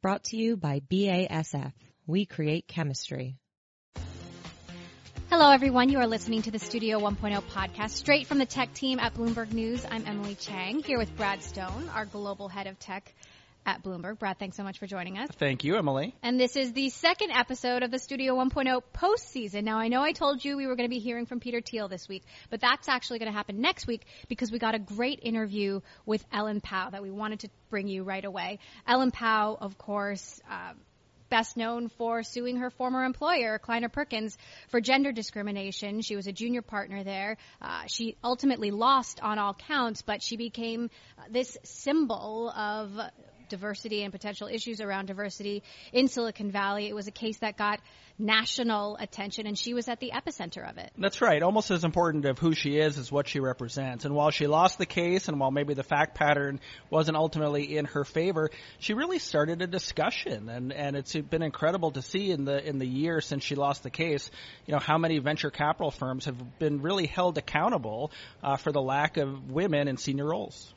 Brought to you by BASF. We create chemistry. Hello, everyone. You are listening to the Studio 1.0 podcast straight from the tech team at Bloomberg News. I'm Emily Chang here with Brad Stone, our global head of tech at Bloomberg. Brad, thanks so much for joining us. Thank you, Emily. And this is the second episode of the Studio 1.0 postseason. Now, I know I told you we were going to be hearing from Peter Thiel this week, but that's actually going to happen next week because we got a great interview with Ellen Pao that we wanted to bring you right away. Ellen Pao, of course, uh, best known for suing her former employer, Kleiner Perkins, for gender discrimination. She was a junior partner there. Uh, she ultimately lost on all counts, but she became this symbol of diversity and potential issues around diversity in Silicon Valley. It was a case that got national attention and she was at the epicenter of it. That's right. Almost as important of who she is as what she represents. And while she lost the case and while maybe the fact pattern wasn't ultimately in her favor, she really started a discussion and, and it's been incredible to see in the in the year since she lost the case, you know, how many venture capital firms have been really held accountable uh, for the lack of women in senior roles.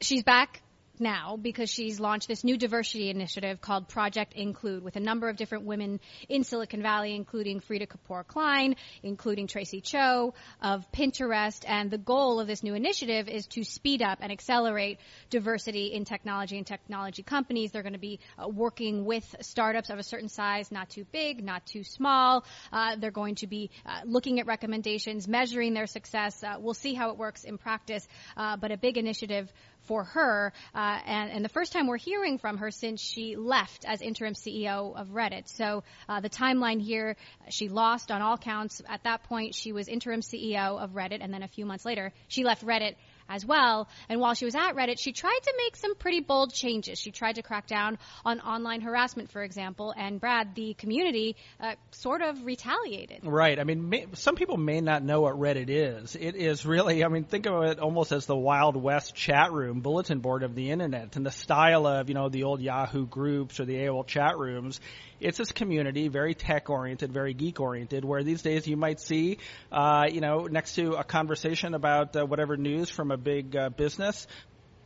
She's back now because she's launched this new diversity initiative called Project Include with a number of different women in Silicon Valley, including Freada Kapor Klein, including Tracy Chou of Pinterest. And the goal of this new initiative is to speed up and accelerate diversity in technology and technology companies. They're going to be uh, working with startups of a certain size, not too big, not too small. Uh, they're going to be uh, looking at recommendations, measuring their success. Uh, we'll see how it works in practice, uh, but a big initiative for her. Uh, and, and, the first time we're hearing from her since she left as interim CEO of Reddit. So uh, the timeline here, she lost on all counts. At that point, she was interim CEO of Reddit, and then a few months later, she left Reddit as well. And while she was at Reddit, she tried to make some pretty bold changes. She tried to crack down on online harassment, for example, and Brad, the community, uh, sort of retaliated. Right. I mean, may, some people may not know what Reddit is. It is really, I mean, think of it almost as the Wild West chat room, bulletin board of the internet, and the style of, you know, the old Yahoo groups or the AOL chat rooms it's this community, very tech oriented, very geek oriented, where these days you might see, uh, you know, next to a conversation about uh, whatever news from a big uh, business,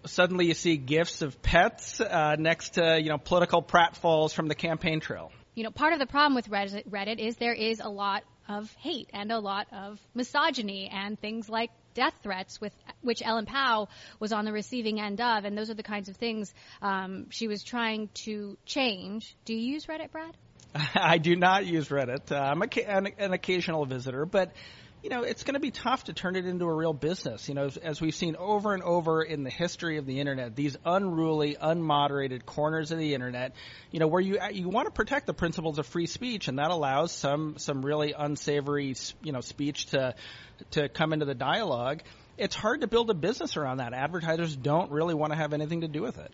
suddenly you see gifts of pets uh, next to you know political pratfalls from the campaign trail. You know, part of the problem with Reddit is there is a lot of hate and a lot of misogyny and things like death threats with which Ellen Pao was on the receiving end of, and those are the kinds of things um, she was trying to change. Do you use Reddit, Brad? I do not use Reddit. Uh, I'm a, an, an occasional visitor, but you know, it's going to be tough to turn it into a real business. You know, as, as, we've seen over and over in the history of the internet, these unruly, unmoderated corners of the internet, you know, where you uh, you want to protect the principles of free speech, and that allows some some really unsavory, you know, speech to to come into the dialogue. It's hard to build a business around that. Advertisers don't really want to have anything to do with it.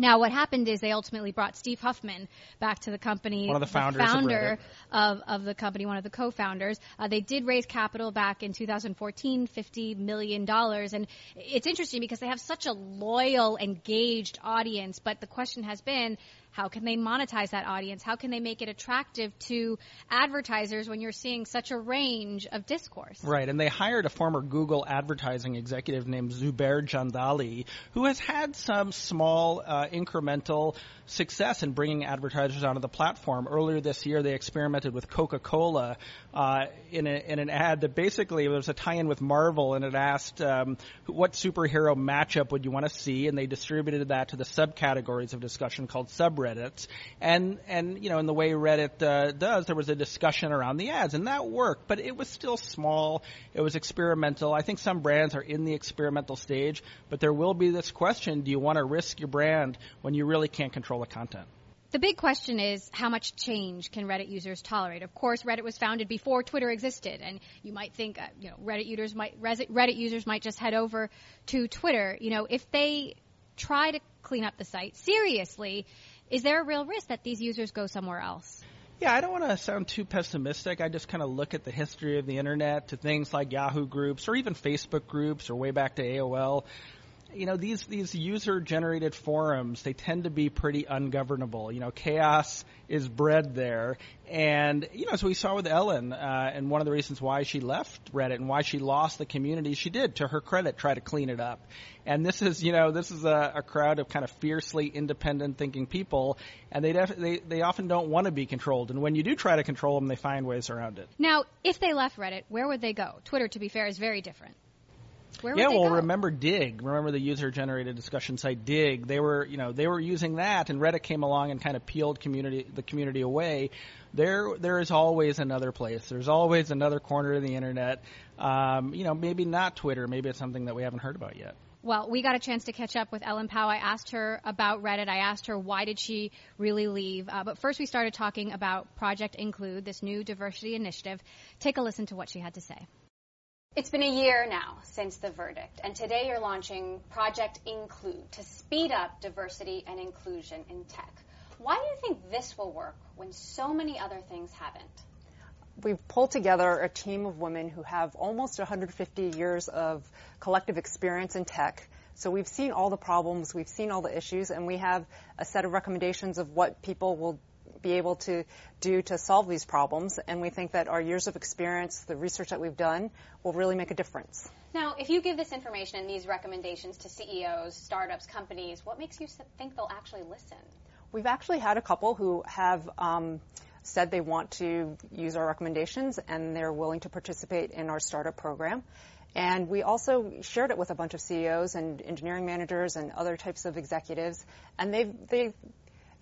Now, what happened is they ultimately brought Steve Huffman back to the company. One of the founders, the founder of, of, of, the company, one of the co-founders. Uh, they did raise capital back in 2014, $50 million. And it's interesting because they have such a loyal, engaged audience. But the question has been, how can they monetize that audience? How can they make it attractive to advertisers when you're seeing such a range of discourse? Right, and they hired a former Google advertising executive named Zubair Jandali, who has had some small uh, incremental success in bringing advertisers onto the platform. Earlier this year, they experimented with Coca-Cola uh, in, in, an ad that basically was a tie-in with Marvel, and it asked um, what superhero matchup would you want to see, and they distributed that to the subcategories of discussion called subreddits. And and you know, in the way Reddit uh, does, there was a discussion around the ads, and that worked, but it was still small. It was experimental. I think some brands are in the experimental stage, but there will be this question: Do you want to risk your brand when you really can't control the content. The big question is how much change can Reddit users tolerate? Of course, Reddit was founded before Twitter existed, and you might think, uh, you know, Reddit users might Reddit users might just head over to Twitter. You know, if they try to clean up the site seriously, is there a real risk that these users go somewhere else? Yeah, I don't want to sound too pessimistic. I just kind of look at the history of the internet to things like Yahoo groups or even Facebook groups or way back to AOL you know these these user generated forums they tend to be pretty ungovernable. You know, chaos is bred there, and you know, as we saw with Ellen, uh, and one of the reasons why she left Reddit and why she lost the community she did, to her credit, try to clean it up. And this is you know this is a, a crowd of kind of fiercely independent thinking people, and they def- they they often don't want to be controlled. And when you do try to control them, they find ways around it. Now, if they left Reddit, where would they go? Twitter, to be fair, is very different. Where yeah, well, go? remember Digg? Remember the user-generated discussion site Digg? They were, you know, they were using that, and Reddit came along and kind of peeled community the community away. There, there is always another place. There's always another corner of the internet. Um, you know, maybe not Twitter. Maybe it's something that we haven't heard about yet. Well, we got a chance to catch up with Ellen Pao. I asked her about Reddit. I asked her why did she really leave. Uh, but first, we started talking about Project Include, this new diversity initiative. Take a listen to what she had to say. It's been a year now since the verdict, and today you're launching Project Include to speed up diversity and inclusion in tech. Why do you think this will work when so many other things haven't? We've pulled together a team of women who have almost 150 years of collective experience in tech. So we've seen all the problems, we've seen all the issues, and we have a set of recommendations of what people will be able to do to solve these problems. And we think that our years of experience, the research that we've done, will really make a difference. Now, if you give this information and these recommendations to CEOs, startups, companies, what makes you think they'll actually listen? We've actually had a couple who have um, said they want to use our recommendations and they're willing to participate in our startup program. And we also shared it with a bunch of CEOs and engineering managers and other types of executives, and they've, they've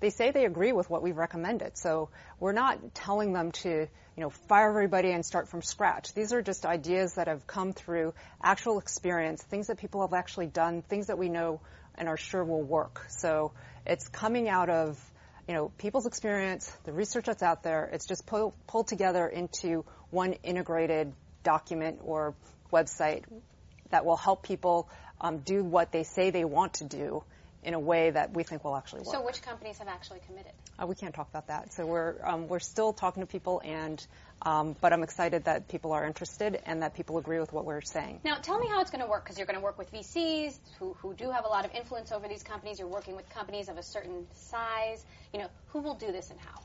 they say they agree with what we've recommended. So we're not telling them to, you know, fire everybody and start from scratch. These are just ideas that have come through actual experience, things that people have actually done, things that we know and are sure will work. So it's coming out of, you know, people's experience, the research that's out there. It's just pull, pulled together into one integrated document or website that will help people um, do what they say they want to do in a way that we think will actually work. So, which companies have actually committed? Uh, we can't talk about that. So we're um, we're still talking to people, and um, but I'm excited that people are interested and that people agree with what we're saying. Now, tell me how it's going to work because you're going to work with VCs who who do have a lot of influence over these companies. You're working with companies of a certain size. You know, who will do this and how?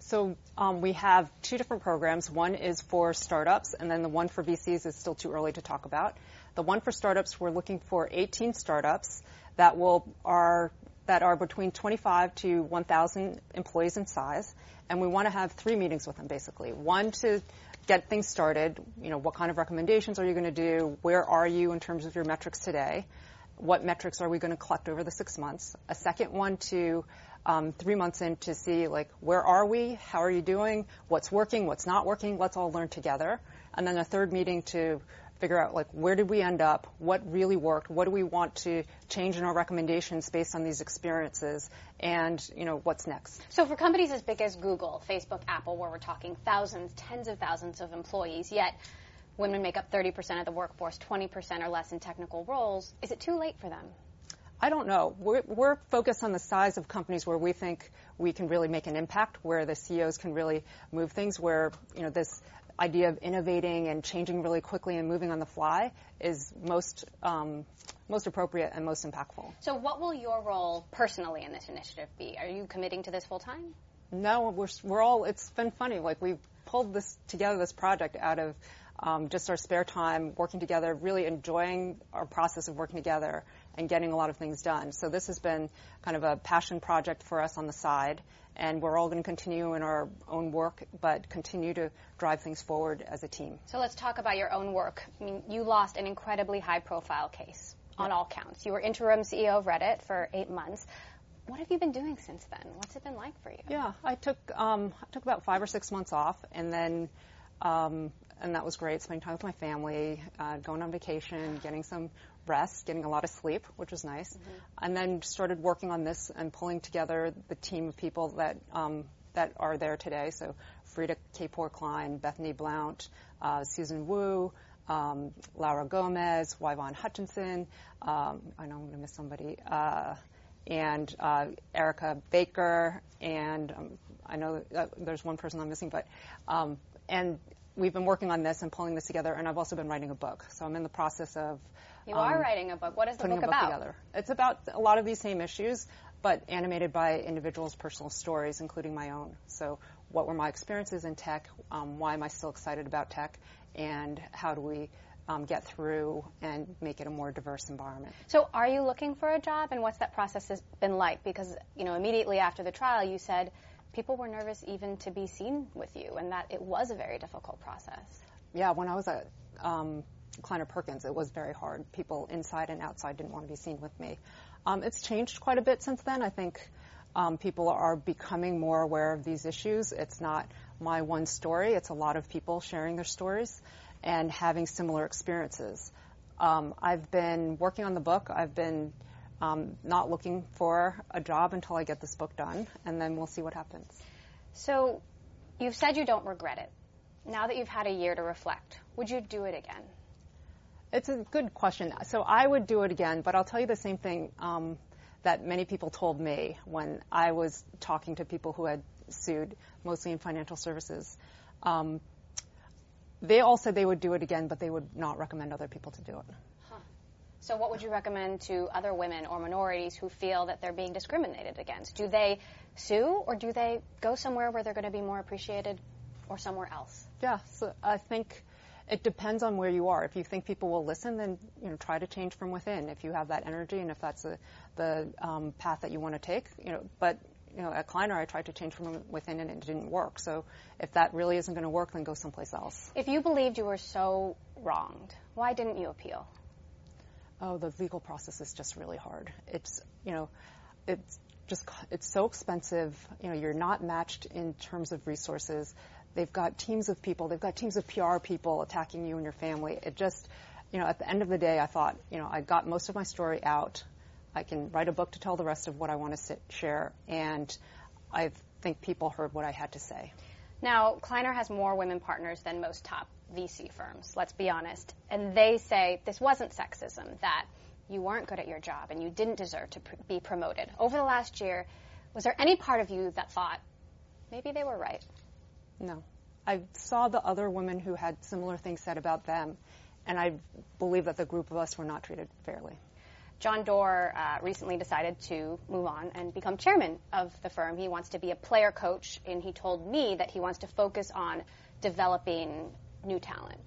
So um, we have two different programs. One is for startups, and then the one for VCs is still too early to talk about. The one for startups, we're looking for 18 startups that will are that are between 25 to 1,000 employees in size, and we want to have three meetings with them basically. One to get things started. You know, what kind of recommendations are you going to do? Where are you in terms of your metrics today? What metrics are we going to collect over the six months? A second one to um, three months in to see like where are we? How are you doing? What's working? What's not working? Let's all learn together. And then a third meeting to figure out like where did we end up, what really worked, what do we want to change in our recommendations based on these experiences, and you know what's next. So for companies as big as Google, Facebook, Apple, where we're talking thousands, tens of thousands of employees, yet women make up 30% of the workforce, 20% or less in technical roles, is it too late for them? I don't know. We're, we're, focused on the size of companies where we think we can really make an impact, where the CEOs can really move things, where you know this idea of innovating and changing really quickly and moving on the fly is most um, most appropriate and most impactful. So, what will your role personally in this initiative be? Are you committing to this full time? No, we're we're all. It's been funny. Like we pulled this together, this project out of um, just our spare time, working together, really enjoying our process of working together and getting a lot of things done. So this has been kind of a passion project for us on the side, and we're all going to continue in our own work, but continue to drive things forward as a team. So let's talk about your own work. I mean, you lost an incredibly high-profile case on all counts. You were interim CEO of Reddit for eight months. What have you been doing since then? What's it been like for you? Yeah, I took um, I took about five or six months off, and then um, and that was great. Spending time with my family, uh, going on vacation, getting some rest, getting a lot of sleep, which was nice, mm-hmm. and then started working on this and pulling together the team of people that um, that are there today. So Freada Kapor Klein, Bethanye Blount, uh, Susan Wu. Um, Laura Gomez, Y-Vonne Hutchinson, um, I know I'm going to miss somebody, uh, and uh, Erica Baker, and um, I know there's one person I'm missing, but um, and we've been working on this and pulling this together, and I've also been writing a book. So I'm in the process of. You um, are writing a book. What is the book, book about? Together. It's about a lot of these same issues, but animated by individuals' personal stories, including my own. So what were my experiences in tech? Um, why am I still excited about tech? And how do we um, get through and make it a more diverse environment. So, are you looking for a job, and what's that process has been like? Because you know, immediately after the trial, you said people were nervous even to be seen with you, and that it was a very difficult process. Yeah, when I was at um, Kleiner Perkins, it was very hard. People inside and outside didn't want to be seen with me. Um, it's changed quite a bit since then. I think um, people are becoming more aware of these issues. It's not my one story, it's a lot of people sharing their stories and having similar experiences. Um, I've been working on the book. I've been um, not looking for a job until I get this book done, and then we'll see what happens. So, you've said you don't regret it. Now that you've had a year to reflect, would you do it again? It's a good question. So, I would do it again, but I'll tell you the same thing um, that many people told me when I was talking to people who had sued, mostly in financial services. Um, they all said they would do it again, but they would not recommend other people to do it. So, what would you recommend to other women or minorities who feel that they're being discriminated against? Do they sue or do they go somewhere where they're going to be more appreciated or somewhere else? Yeah, so I think it depends on where you are. If you think people will listen, then you know try to change from within. If you have that energy and if that's a, the um, path that you want to take, you know. But you know, at Kleiner, I tried to change from within and it didn't work. So if that really isn't going to work, then go someplace else. If you believed you were so wronged, why didn't you appeal? Oh, the legal process is just really hard. It's, you know, it's just, it's so expensive. You know, you're not matched in terms of resources. They've got teams of people, they've got teams of PR people attacking you and your family. It just, you know, at the end of the day, I thought, you know, I got most of my story out. I can write a book to tell the rest of what I want to share, and I think people heard what I had to say. Now, Kleiner has more women partners than most top VC firms, let's be honest. And they say this wasn't sexism, that you weren't good at your job and you didn't deserve to pr- be promoted. Over the last year, was there any part of you that thought maybe they were right? No. I saw the other women who had similar things said about them, and I believe that the group of us were not treated fairly. John Doerr uh, recently decided to move on and become chairman of the firm. He wants to be a player coach, and he told me that he wants to focus on developing new talent.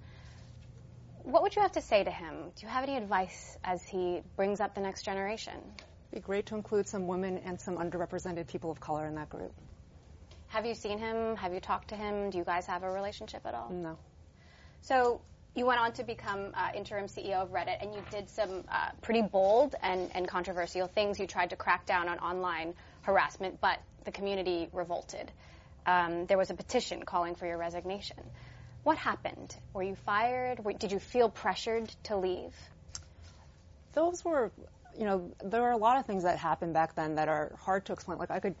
What would you have to say to him? Do you have any advice as he brings up the next generation? It'd be great to include some women and some underrepresented people of color in that group. Have you seen him? Have you talked to him? Do you guys have a relationship at all? No. So you went on to become uh, interim CEO of Reddit, and you did some uh, pretty bold and, and controversial things. You tried to crack down on online harassment, but the community revolted. Um, there was a petition calling for your resignation. What happened? Were you fired? Did you feel pressured to leave? Those were, you know, there were a lot of things that happened back then that are hard to explain. Like I could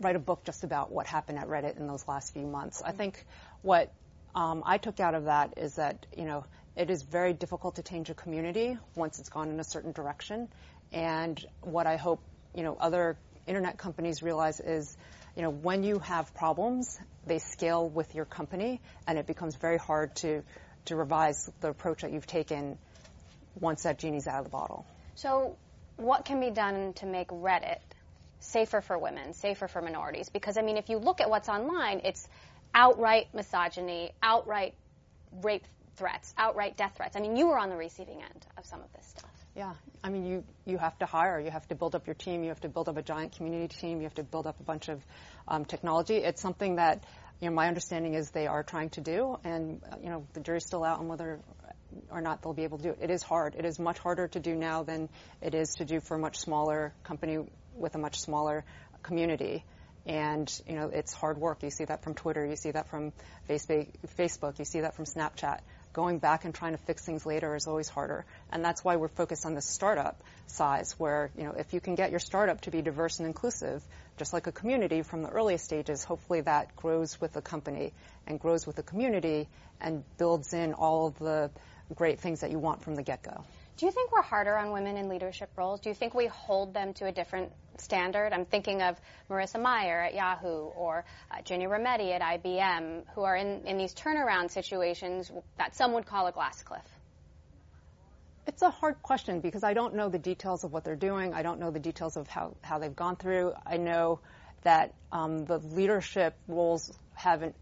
write a book just about what happened at Reddit in those last few months. I think what um, I took out of that is that, you know, it is very difficult to change a community once it's gone in a certain direction. And what I hope, you know, other internet companies realize is you know, when you have problems, they scale with your company, and it becomes very hard to revise the approach that you've taken once that genie's out of the bottle. So, what can be done to make Reddit safer for women, safer for minorities? Because I mean, if you look at what's online, it's outright misogyny, outright rape threats, outright death threats. I mean, you were on the receiving end of some of this stuff. Yeah, I mean, you, you have to hire, you have to build up your team, you have to build up a giant community team, you have to build up a bunch of um, technology. It's something that, you know, my understanding is they are trying to do, and, you know, the jury's still out on whether or not they'll be able to do it. It is hard. It is much harder to do now than it is to do for a much smaller company with a much smaller community. And, you know, it's hard work. You see that from Twitter, you see that from Facebook Facebook, you see that from Snapchat going back and trying to fix things later is always harder. And that's why we're focused on the startup size, where, you know, if you can get your startup to be diverse and inclusive, just like a community from the earliest stages, hopefully that grows with the company and grows with the community and builds in all of the great things that you want from the get-go. Do you think we're harder on women in leadership roles? Do you think we hold them to a different standard. I'm thinking of Marissa Mayer at Yahoo or uh, Ginny Rometty at IBM, who are in, in these turnaround situations that some would call a glass cliff. It's a hard question because I don't know the details of what they're doing. I don't know the details of how, how they've gone through. I know that um, the leadership roles have a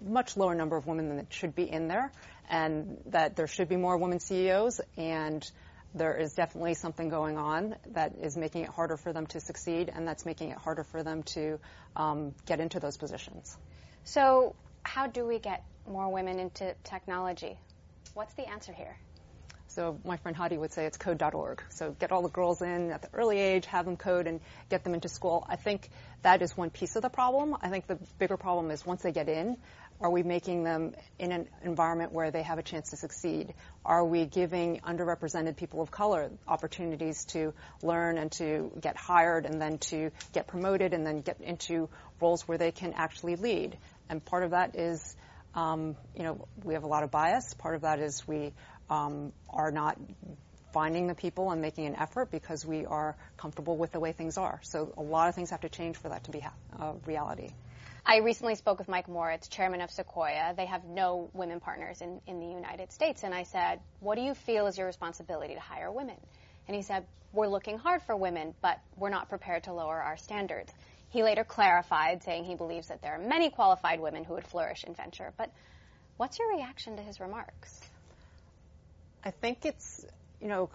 much lower number of women than should be in there, and that there should be more women CEOs, and there is definitely something going on that is making it harder for them to succeed, and that's making it harder for them to um, get into those positions. So, how do we get more women into technology? What's the answer here? So my friend Hadi would say it's code.org. So get all the girls in at the early age, have them code and get them into school. I think that is one piece of the problem. I think the bigger problem is once they get in, are we making them in an environment where they have a chance to succeed? Are we giving underrepresented people of color opportunities to learn and to get hired and then to get promoted and then get into roles where they can actually lead? And part of that is, um, you know, we have a lot of bias. Part of that is we um, are not finding the people and making an effort because we are comfortable with the way things are. So a lot of things have to change for that to be a uh, reality. I recently spoke with Mike Moritz, chairman of Sequoia. They have no women partners in, in the United States. And I said, What do you feel is your responsibility to hire women? And he said, We're looking hard for women, but we're not prepared to lower our standards. He later clarified, saying he believes that there are many qualified women who would flourish in venture. But what's your reaction to his remarks? I think it's, you know,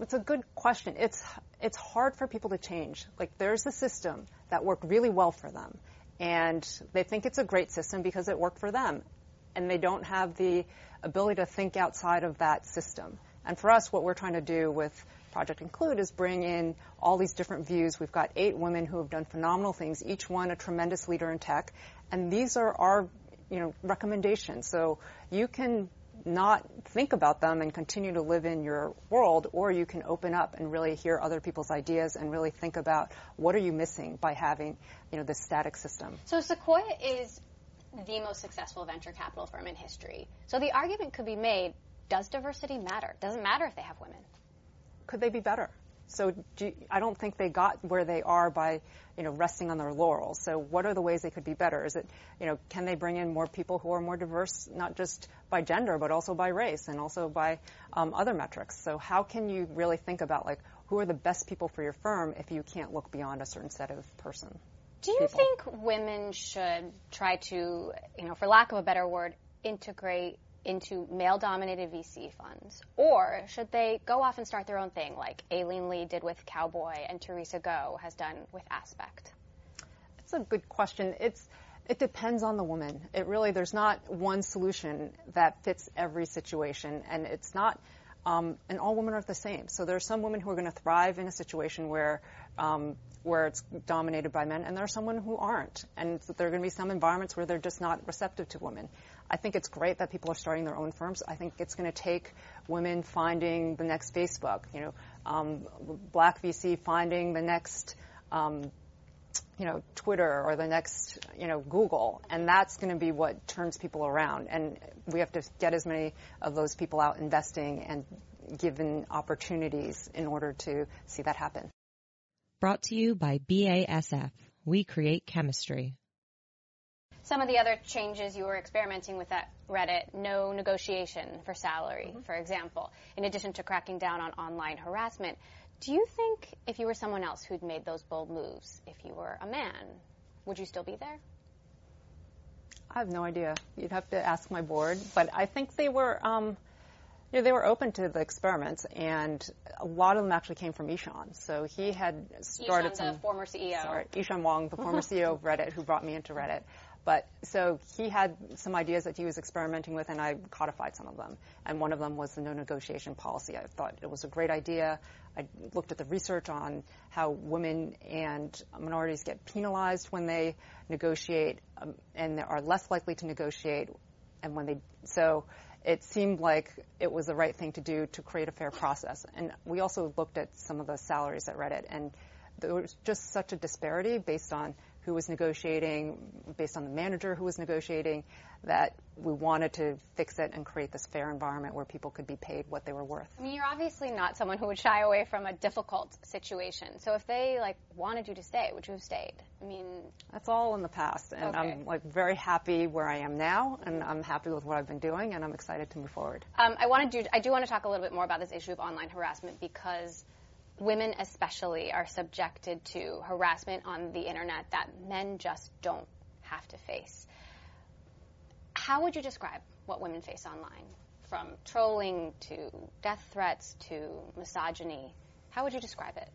it's a good question. It's it's hard for people to change. Like there's a system that worked really well for them and they think it's a great system because it worked for them. And they don't have the ability to think outside of that system. And for us, what we're trying to do with Project Include is bring in all these different views. We've got eight women who have done phenomenal things, each one a tremendous leader in tech. And these are our, you know, recommendations. So you can not think about them and continue to live in your world, or you can open up and really hear other people's ideas and really think about what are you missing by having, you know, this static system. So Sequoia is the most successful venture capital firm in history. So the argument could be made, does diversity matter? Doesn't matter if they have women. Could they be better? So do you, I don't think they got where they are by, you know, resting on their laurels. So what are the ways they could be better? Is it, you know, can they bring in more people who are more diverse, not just by gender, but also by race and also by um, other metrics? So how can you really think about like who are the best people for your firm if you can't look beyond a certain set of person? Do you people? think women should try to, you know, for lack of a better word, integrate into male dominated VC funds? Or should they go off and start their own thing like Aileen Lee did with Cowboy and Theresia Gouw has done with Aspect? It's a good question. It's it depends on the woman. It really there's not one solution that fits every situation, and it's not. Um, and all women are the same. So there are some women who are going to thrive in a situation where um, where it's dominated by men, and there are some women who aren't. And there are going to be some environments where they're just not receptive to women. I think it's great that people are starting their own firms. I think it's going to take women finding the next Facebook, you know, um, black VC finding the next, um, you know, Twitter or the next, you know, Google, and that's going to be what turns people around. And we have to get as many of those people out investing and given opportunities in order to see that happen. Brought to you by BASF. We create chemistry. Some of the other changes you were experimenting with at Reddit, no negotiation for salary, mm-hmm. for example, in addition to cracking down on online harassment. Do you think if you were someone else who'd made those bold moves, if you were a man, would you still be there? I have no idea. You'd have to ask my board, but I think they were. Um, you know, they were open to the experiments, and a lot of them actually came from Yishan. So he had started Yishan, some. the former CEO. Sorry, Yishan Wong, the former CEO of Reddit, who brought me into Reddit. But so he had some ideas that he was experimenting with, and I codified some of them. And one of them was the no negotiation policy. I thought it was a great idea. I looked at the research on how women and minorities get penalized when they negotiate, um, and are less likely to negotiate, and when they so. It seemed like it was the right thing to do to create a fair process. And we also looked at some of the salaries at Reddit, and there was just such a disparity based on who was negotiating, based on the manager who was negotiating, that we wanted to fix it and create this fair environment where people could be paid what they were worth. I mean, you're obviously not someone who would shy away from a difficult situation. So if they like wanted you to stay, would you have stayed? I mean, that's all in the past, and okay. I'm like very happy where I am now, and I'm happy with what I've been doing, and I'm excited to move forward. Um, I want to do. I do want to talk a little bit more about this issue of online harassment because women especially are subjected to harassment on the internet that men just don't have to face. How would you describe what women face online? From trolling to death threats to misogyny. How would you describe it?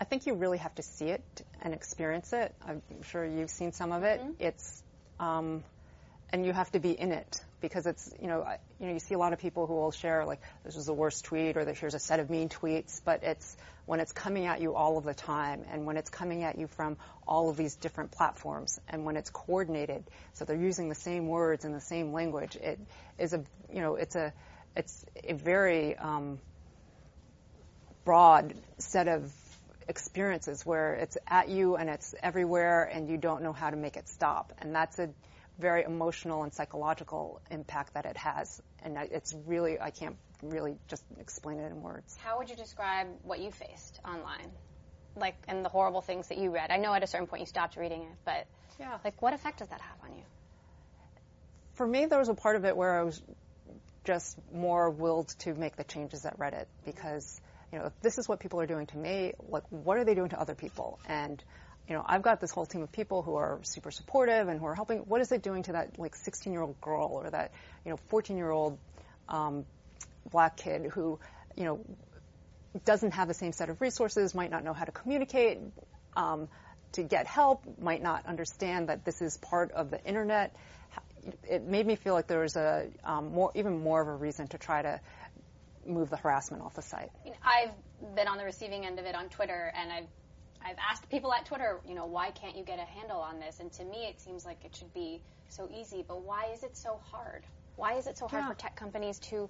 I think you really have to see it and experience it. I'm sure you've seen some of it. Mm-hmm. It's, um, and you have to be in it because it's you know you know you see a lot of people who will share like this was the worst tweet or that here's a set of mean tweets, but it's when it's coming at you all of the time and when it's coming at you from all of these different platforms and when it's coordinated, so they're using the same words and the same language. It is a you know it's a it's a very um, broad set of experiences where it's at you and it's everywhere and you don't know how to make it stop and that's a very emotional and psychological impact that it has. And it's really, I can't really just explain it in words. How would you describe what you faced online? Like, and the horrible things that you read? I know at a certain point you stopped reading it, but yeah. like, what effect does that have on you? For me, there was a part of it where I was just more willed to make the changes at Reddit because, you know, if this is what people are doing to me, like, what are they doing to other people? And you know, I've got this whole team of people who are super supportive and who are helping. What is it doing to that like 16 year old girl or that you know 14 year old um, black kid who you know doesn't have the same set of resources, might not know how to communicate um, to get help, might not understand that this is part of the internet. It made me feel like there was a um, more, even more of a reason to try to move the harassment off the site. I've been on the receiving end of it on Twitter, and I've I've asked people at Twitter, you know, why can't you get a handle on this? And to me, it seems like it should be so easy, but why is it so hard? Why is it so hard yeah. for tech companies to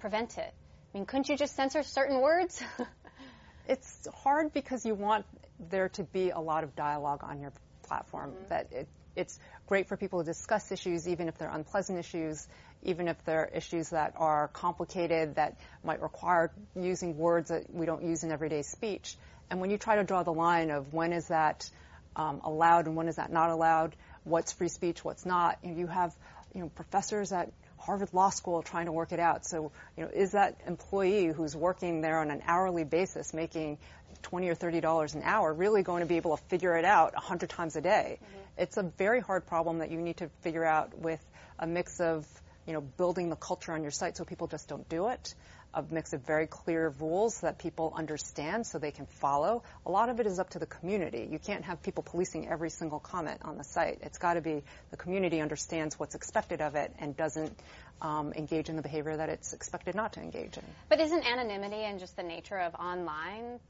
prevent it? I mean, couldn't you just censor certain words? it's hard because you want there to be a lot of dialogue on your platform. Mm-hmm. That it, it's great for people to discuss issues, even if they're unpleasant issues, even if they're issues that are complicated, that might require using words that we don't use in everyday speech. And when you try to draw the line of when is that um, allowed and when is that not allowed, what's free speech, what's not, you, know, you have you know professors at Harvard Law School trying to work it out. So, you know, is that employee who's working there on an hourly basis making 20 or 30 dollars an hour really going to be able to figure it out 100 times a day? Mm-hmm. It's a very hard problem that you need to figure out with a mix of, you know, building the culture on your site so people just don't do it, a mix of very clear rules that people understand so they can follow. A lot of it is up to the community. You can't have people policing every single comment on the site. It's got to be the community understands what's expected of it and doesn't um, engage in the behavior that it's expected not to engage in. But isn't anonymity and just the nature of online,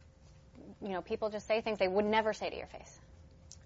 you know, people just say things they would never say to your face?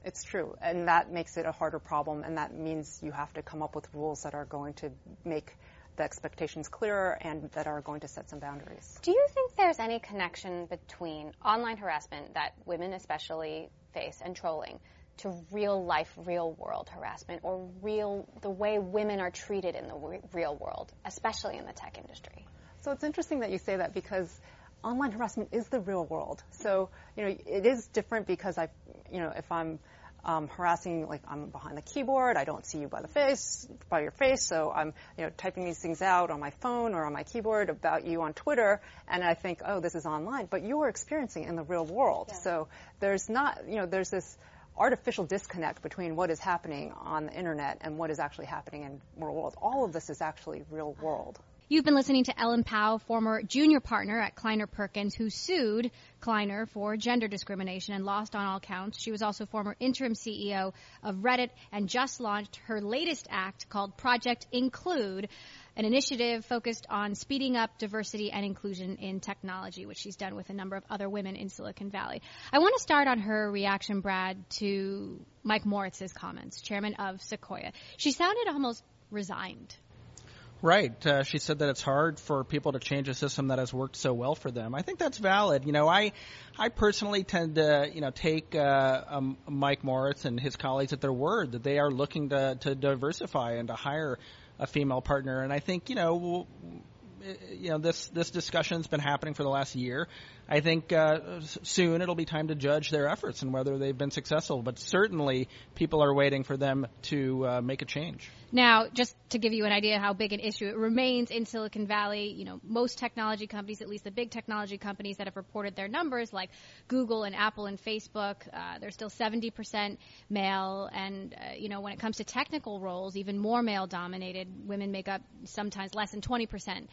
It's true, and that makes it a harder problem, and that means you have to come up with rules that are going to make the expectations clearer and that are going to set some boundaries. Do you think there's any connection between online harassment that women especially face and trolling to real life, real world harassment or real the way women are treated in the re- real world, especially in the tech industry? So it's interesting that you say that because online harassment is the real world. So, you know, it is different because I, you know, if I'm um, harassing, like I'm behind the keyboard, I don't see you by the face, by your face, so I'm, you know, typing these things out on my phone or on my keyboard about you on Twitter, and I think, oh, this is online, but you're experiencing it in the real world. Yeah. So there's not, you know, there's this artificial disconnect between what is happening on the internet and what is actually happening in real world. All of this is actually real world. You've been listening to Ellen Pao, former junior partner at Kleiner Perkins, who sued Kleiner for gender discrimination and lost on all counts. She was also former interim CEO of Reddit and just launched her latest act called Project Include, an initiative focused on speeding up diversity and inclusion in technology, which she's done with a number of other women in Silicon Valley. I want to start on her reaction, Brad, to Mike Moritz's comments, chairman of Sequoia. She sounded almost resigned Right. Uh, she said that it's hard for people to change a system that has worked so well for them. I think that's valid. You know, I, I personally tend to, you know, take uh, um, Mike Moritz and his colleagues at their word that they are looking to to diversify and to hire a female partner. And I think, you know, you know this this discussion's been happening for the last year. I think uh, soon it'll be time to judge their efforts and whether they've been successful. But certainly, people are waiting for them to uh, make a change. Now, just to give you an idea how big an issue it remains in Silicon Valley, you know, most technology companies, at least the big technology companies that have reported their numbers, like Google and Apple and Facebook, uh, they're still 70% male. And, uh, you know, when it comes to technical roles, even more male dominated. Women make up sometimes less than 20%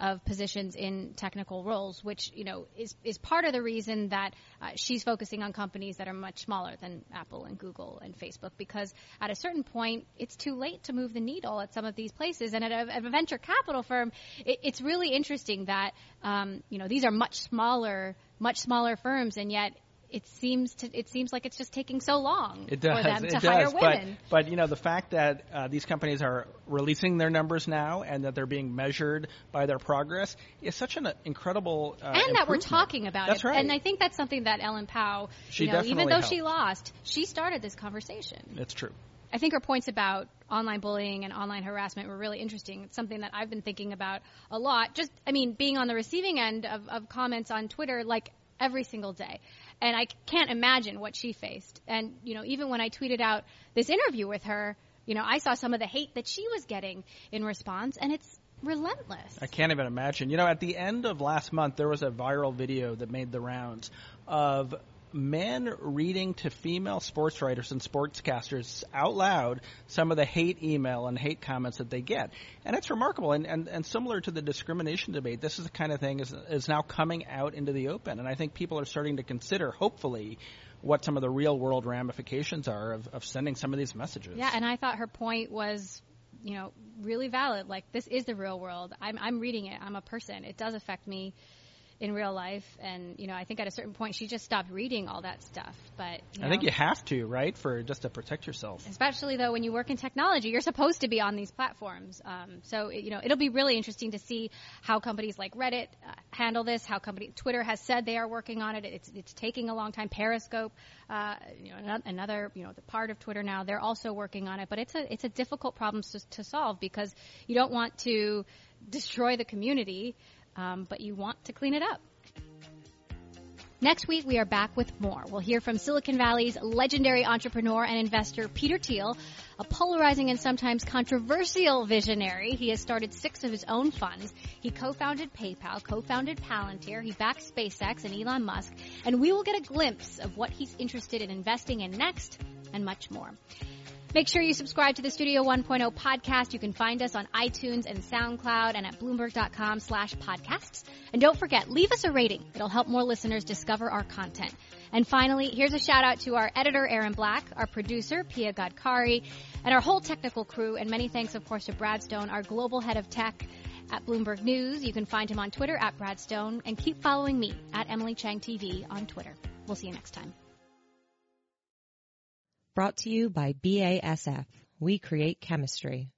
of positions in technical roles, which you know is is part of the reason that uh, she's focusing on companies that are much smaller than Apple and Google and Facebook, because at a certain point it's too late to move the needle at some of these places. And at a, at a venture capital firm, it, it's really interesting that um, you know these are much smaller, much smaller firms, and yet it seems to it seems like it's just taking so long it does, for them to does, hire women. But, but you know the fact that uh, these companies are releasing their numbers now and that they're being measured by their progress is such an incredible uh, and that we're talking about that's it. Right. And I think that's something that Ellen Pao, she you know, even though helped. she lost, she started this conversation. It's true. I think her points about online bullying and online harassment were really interesting. It's something that I've been thinking about a lot. Just, I mean, being on the receiving end of, of comments on Twitter, like every single day. And I can't imagine what she faced. And, you know, even when I tweeted out this interview with her, you know, I saw some of the hate that she was getting in response, and it's relentless. I can't even imagine. You know, at the end of last month, there was a viral video that made the rounds of men reading to female sports writers and sportscasters out loud some of the hate email and hate comments that they get. And it's remarkable. And, and, and similar to the discrimination debate, this is the kind of thing is, is now coming out into the open. And I think people are starting to consider, hopefully, what some of the real world ramifications are of, of sending some of these messages. Yeah, and I thought her point was you know, really valid. Like this is the real world. I'm I'm reading it. I'm a person. It does affect me in real life. And, you know, I think at a certain point she just stopped reading all that stuff. But you I know, think you have to, right, for just to protect yourself. especially though when you work in technology, you're supposed to be on these platforms. Um, so you know it'll be really interesting to see how companies like Reddit uh, handle this. How company Twitter has said they are working on it. It's it's taking a long time. Periscope, uh, you know, another you know the part of Twitter now, they're also working on it. But it's a it's a difficult problem to, to solve because you don't want to destroy the community, um, but you want to clean it up. Next week, we are back with more. We'll hear from Silicon Valley's legendary entrepreneur and investor, Peter Thiel, a polarizing and sometimes controversial visionary. He has started six of his own funds. He co-founded PayPal, co-founded Palantir, he backed SpaceX and Elon Musk, and we will get a glimpse of what he's interested in investing in next and much more. Make sure you subscribe to the Studio 1.0 podcast. You can find us on iTunes and SoundCloud and at bloomberg.com slash podcasts. And don't forget, leave us a rating. It'll help more listeners discover our content. And finally, here's a shout out to our editor, Aaron Black, our producer, Pia Gadkari, and our whole technical crew. And many thanks, of course, to Brad Stone, our global head of tech at Bloomberg News. You can find him on Twitter at Brad Stone and keep following me at Emily Chang TV on Twitter. We'll see you next time. Brought to you by BASF. We create chemistry.